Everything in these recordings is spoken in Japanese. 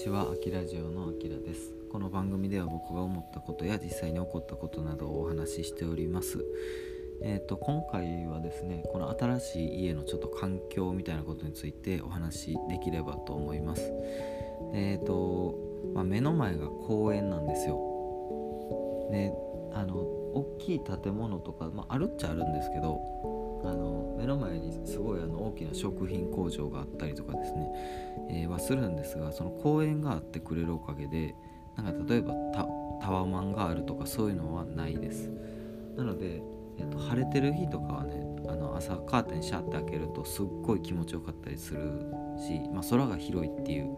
ちは、あきラジオのあきらです。この番組では僕が思ったことや実際に起こったことなどをお話ししております。えっ、ー、と今回はですね、この新しい家のちょっと環境みたいなことについてお話しできればと思います。えっ、ー、と、まあ、目の前が公園なんですよ。で、あの大きい建物とか、まあ、あるっちゃあるんですけど、あの目の前にすごいあの大きな食品工場があったりとかですね、えー、はするんですがその公園があってくれるおかげでなんか例えばタワマンがあるとかそういうのはないです。なので、えーと、晴れてる日とかはねあの朝カーテンシャーって開けるとすっごい気持ちよかったりするし、まあ、空が広いっていう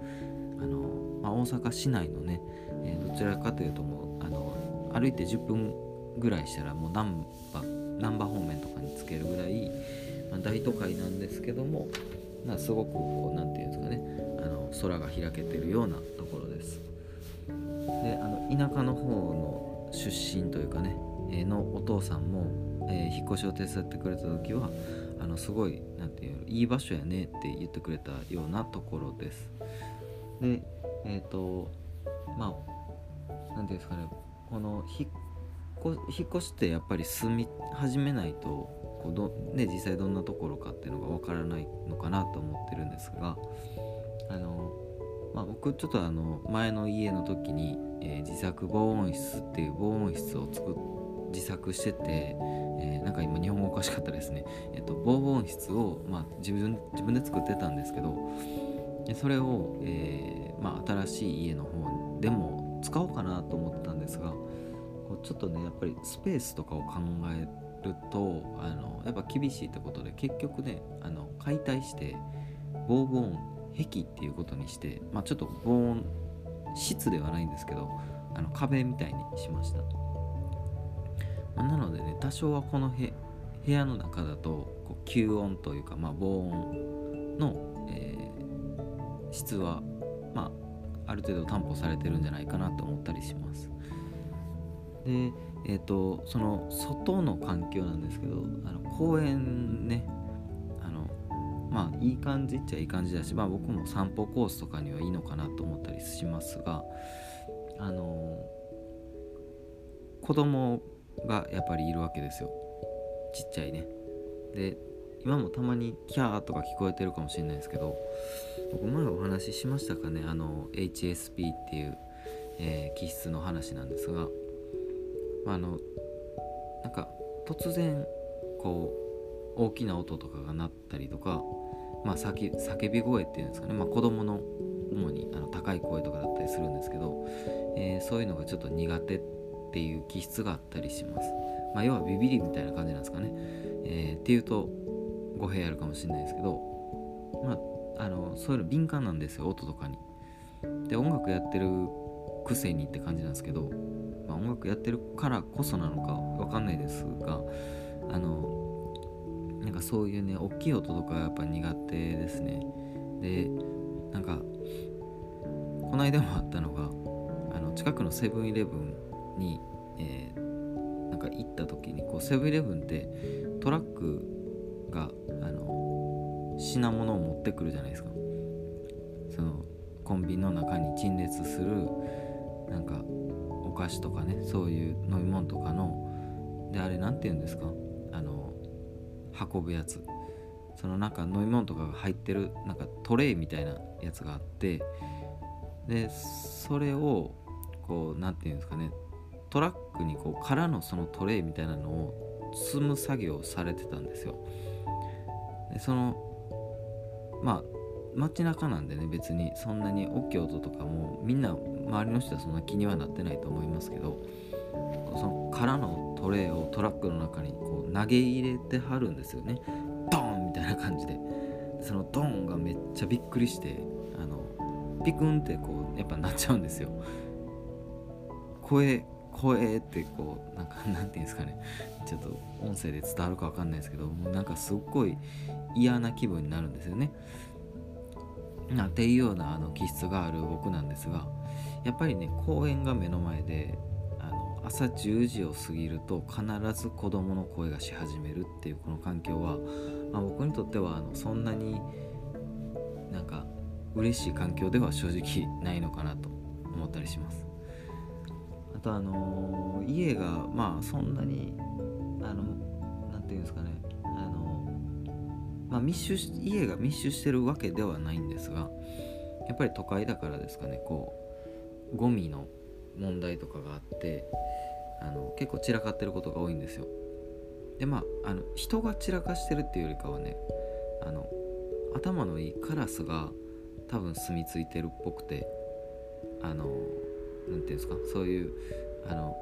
あの、まあ、大阪市内のね、えー、どちらかというともうあの歩いて10分ぐらいしたらもう難波難波方面とかにつけるぐらい、まあ、大都会なんですけども、まあ、すごくこう何て言うんですかねあの空が開けてるようなところです。であの田舎の方の出身というかね、えー、のお父さんも、えー、引っ越しを手伝ってくれた時はあのすごい何て言うのいい場所やねって言ってくれたようなところです。でえっ、ー、とまあ何て言うんですかねこの引っ引っ越してやっぱり住み始めないとこうど、ね、実際どんなところかっていうのがわからないのかなと思ってるんですがあの、まあ、僕ちょっとあの前の家の時に、えー、自作防音室っていう防音室を作自作してて、えー、なんか今日本語おかしかったですね、えっと、防音室を、まあ、自分自分で作ってたんですけどそれを、えーまあ、新しい家の方でも使おうかなと思ったんですがこうちょっとねやっぱりスペースとかを考えるとあのやっぱ厳しいってことで結局ねあの解体して防音壁っていうことにして、まあ、ちょっと防音室ではないんですけどあの壁みたいにしました。まなのでね多少はこの部屋の中だとこう吸音というか、まあ、防音の、えー、質は、まあ、ある程度担保されてるんじゃないかなと思ったりします。で、えーと、その外の環境なんですけどあの公園ねあのまあいい感じっちゃいい感じだし、まあ、僕も散歩コースとかにはいいのかなと思ったりしますがあの子供がやっぱりいるわけですよ。ちっちゃいね。で今もたまにキャーとか聞こえてるかもしれないですけど僕前お話ししましたかねあの HSP っていう、えー、気質の話なんですがあのなんか突然こう大きな音とかが鳴ったりとか、まあ、叫叫び声っていうんですかね、まあ、子供の主にあの高い声とかだったりするんですけど、えー、そういうのがちょっと苦手っていう気質があったりします。まあ、要はビビりみたいな感じなんですかね。えー、っていうと語弊あるかもしれないですけど、まあ、あのそういうの敏感なんですよ音とかに。で音楽やってるくせにって感じなんですけどまあ、音楽やってるからこそなのかわかんないですがあのなんかそういうね大きい音とかやっぱ苦手ですね。でなんかこの間もあったのがあの近くのセブンイレブンに、えー、なんか行った時にこうセブンイレブンってトラックがあの品物を持ってくるじゃないですか。そのコンビニの中に陳列するなんかお菓子とかねそういう飲み物とかのであれ何て言うんですか？あの運ぶやつ。そのなんか飲み物とかが入ってるなんかトレイみたいなやつがあってでそれをこう何て言うんですかね？トラックにこう空のそのトレイみたいなのを積む作業をされてたんですよ。でそのまあ街中なんでね別にそんなに大きい音とかもみんな周りの人はそんな気にはなってないと思いますけどその空のトレーをトラックの中にこう投げ入れてはるんですよね。ドーンみたいな感じで。そのドーンがめっちゃびっくりしてあのピクンってこうやっぱなっちゃうんですよ。声声ってこうなんかなんていうんですかね。ちょっと音声で伝わるか分かんないですけどもうなんかすっごい嫌な気分になるんですよね。なっていうようなあの気質がある僕なんですがやっぱりね公園が目の前であの朝10時を過ぎると必ず子供の声がし始めるっていうこの環境は、まあ、僕にとってはあのそんなになんか嬉しい環境では正直ないのかなと思ったりします。あとあの、家がまあそんなにあの何て言うんですかねあのまあ密集家が密集してるわけではないんですがやっぱり都会だからですかねこうゴミの問題とかがあってあの結構散らかってることが多いんですよでまああの人が散らかしてるっていうよりかはねあの頭のいいカラスが多分住み着いてるっぽくてあの何て言うんですかそういうあの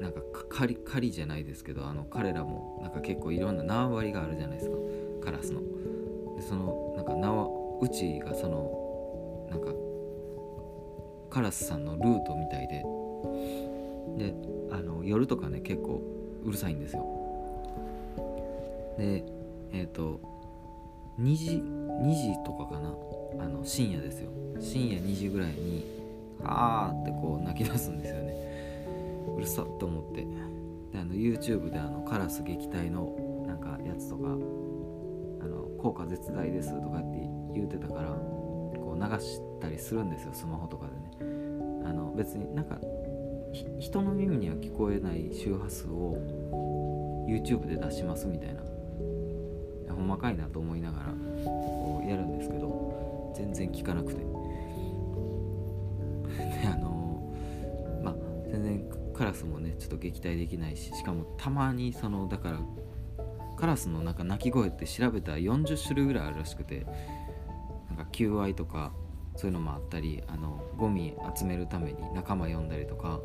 なんか狩り狩りじゃないですけどあの彼らもなんか結構いろんな縄張りがあるじゃないですかカラスの。でそのなんか縄うちがそのなんかカラスさんのルートみたいで。であの夜とかね結構うるさいんですよ。でえっ、ー、と2時2時とかかな。あの深夜ですよ。深夜2時ぐらいにあーってこう泣き出すんですよね。うるさっと思って。であの YouTube であのカラス撃退のなんかやつとかあの効果絶大ですとかって言うてたから。流したりするんですよスマホとかでね。あの別になんか人の耳には聞こえない周波数を YouTube で出しますみたいな。ほんまかいなと思いながらこうやるんですけど全然聞かなくて。であのまあ全然カラスもねちょっと撃退できないししかもたまにそのだからカラスのなんか鳴き声って調べたら40種類ぐらいあるらしくて求愛とかそういうのもあったりあのゴミ集めるために仲間呼んだりとか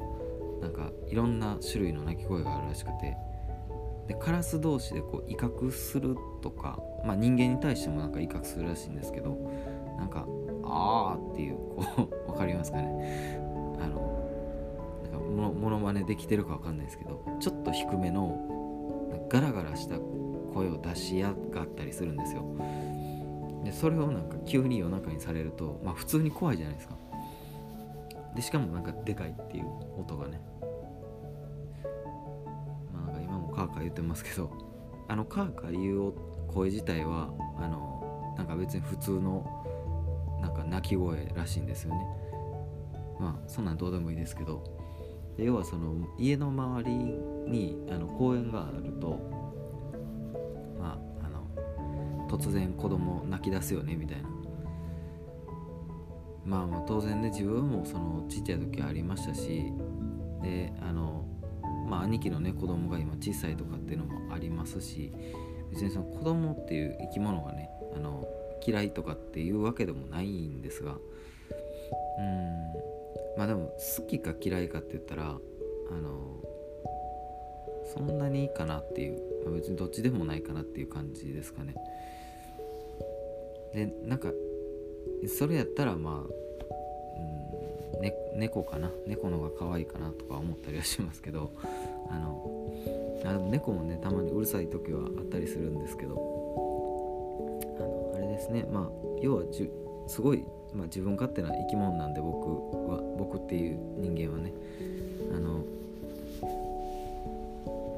なんかいろんな種類の鳴き声があるらしくて。でカラス同士でこう威嚇するとか、まあ、人間に対してもなんか威嚇するらしいんですけどなんか「あー」っていうこう 分かりますかね。あのなんかもものまねできてるか分かんないですけどちょっと低めのガラガラした声を出しやがったりするんですよ。でそれをなんか急に夜中にされるとまあ普通に怖いじゃないですか。でしかもなんかでかいっていう音がね。まあなんか今もカーカー言ってますけど あのカーカー言う声自体はあのなんか別に普通のなんか鳴き声らしいんですよね。まあそんなんどうでもいいですけど。要はその家の周りにあの公園があると突然子供泣き出すよねみたいな。まあまあ当然ね自分もそのちっちゃい時ありましたしであのまあ兄貴のね子供が今小さいとかっていうのもありますし別にその子供っていう生き物がねあの嫌いとかっていうわけでもないんですがうん。まあでも好きか嫌いかって言ったらあのそんなにいいかなっていう、まあ、別にどっちでもないかなっていう感じですかね。でなんかそれやったらまあ、うんね、猫かな。猫の方が可愛いかなとか思ったりはしますけどあの猫もねたまにうるさい時はあったりするんですけどあのあれですね。まあ要はじゅすごい、まあ、自分勝手な生き物なんで僕は僕っていう人間はね。あの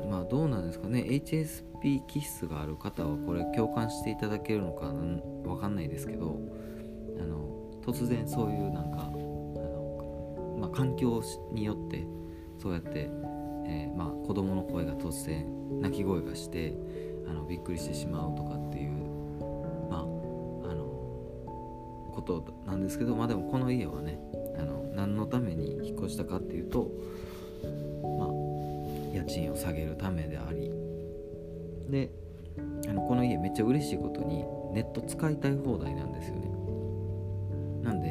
まあどうなんですかね。HSP 気質がある方はこれ共感していただけるのかわかんないですけどあの突然そういうなんかあの、まあ、環境によってそうやって、えー、まあ、子供の声が突然泣き声がしてあのびっくりしてしまうとかっていう、まあ、あのことなんですけどまあでもこの家はねあの何のために引っ越したかっていうと、まあ、家賃を下げるためでありであのこの家めっちゃ嬉しいことにネット使いたい放題なんですよね。なんで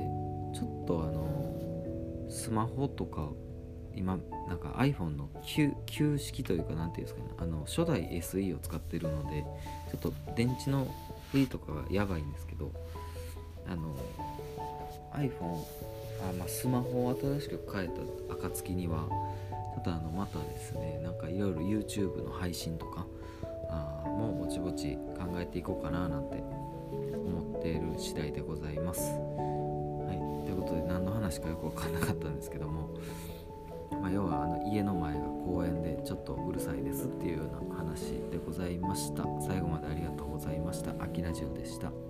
ちょっとあのスマホとか今なんか iPhone の旧旧式というか何ていうんですかね。あの初代 SE を使ってるのでちょっと電池の振りとかがやばいんですけどあの iPhone あ、まあ、スマホを新しく変えた暁にはちょっとあのまたですねなんかいろいろ YouTube の配信とかもうぼちぼち考えていこうかななんて思っている次第でございます。はい。ということで何の話かよく分かんなかったんですけども、まあ、要はあの家の前が公園でちょっとうるさいですっていうような話でございました。最後までありがとうございました。秋ラジオでした。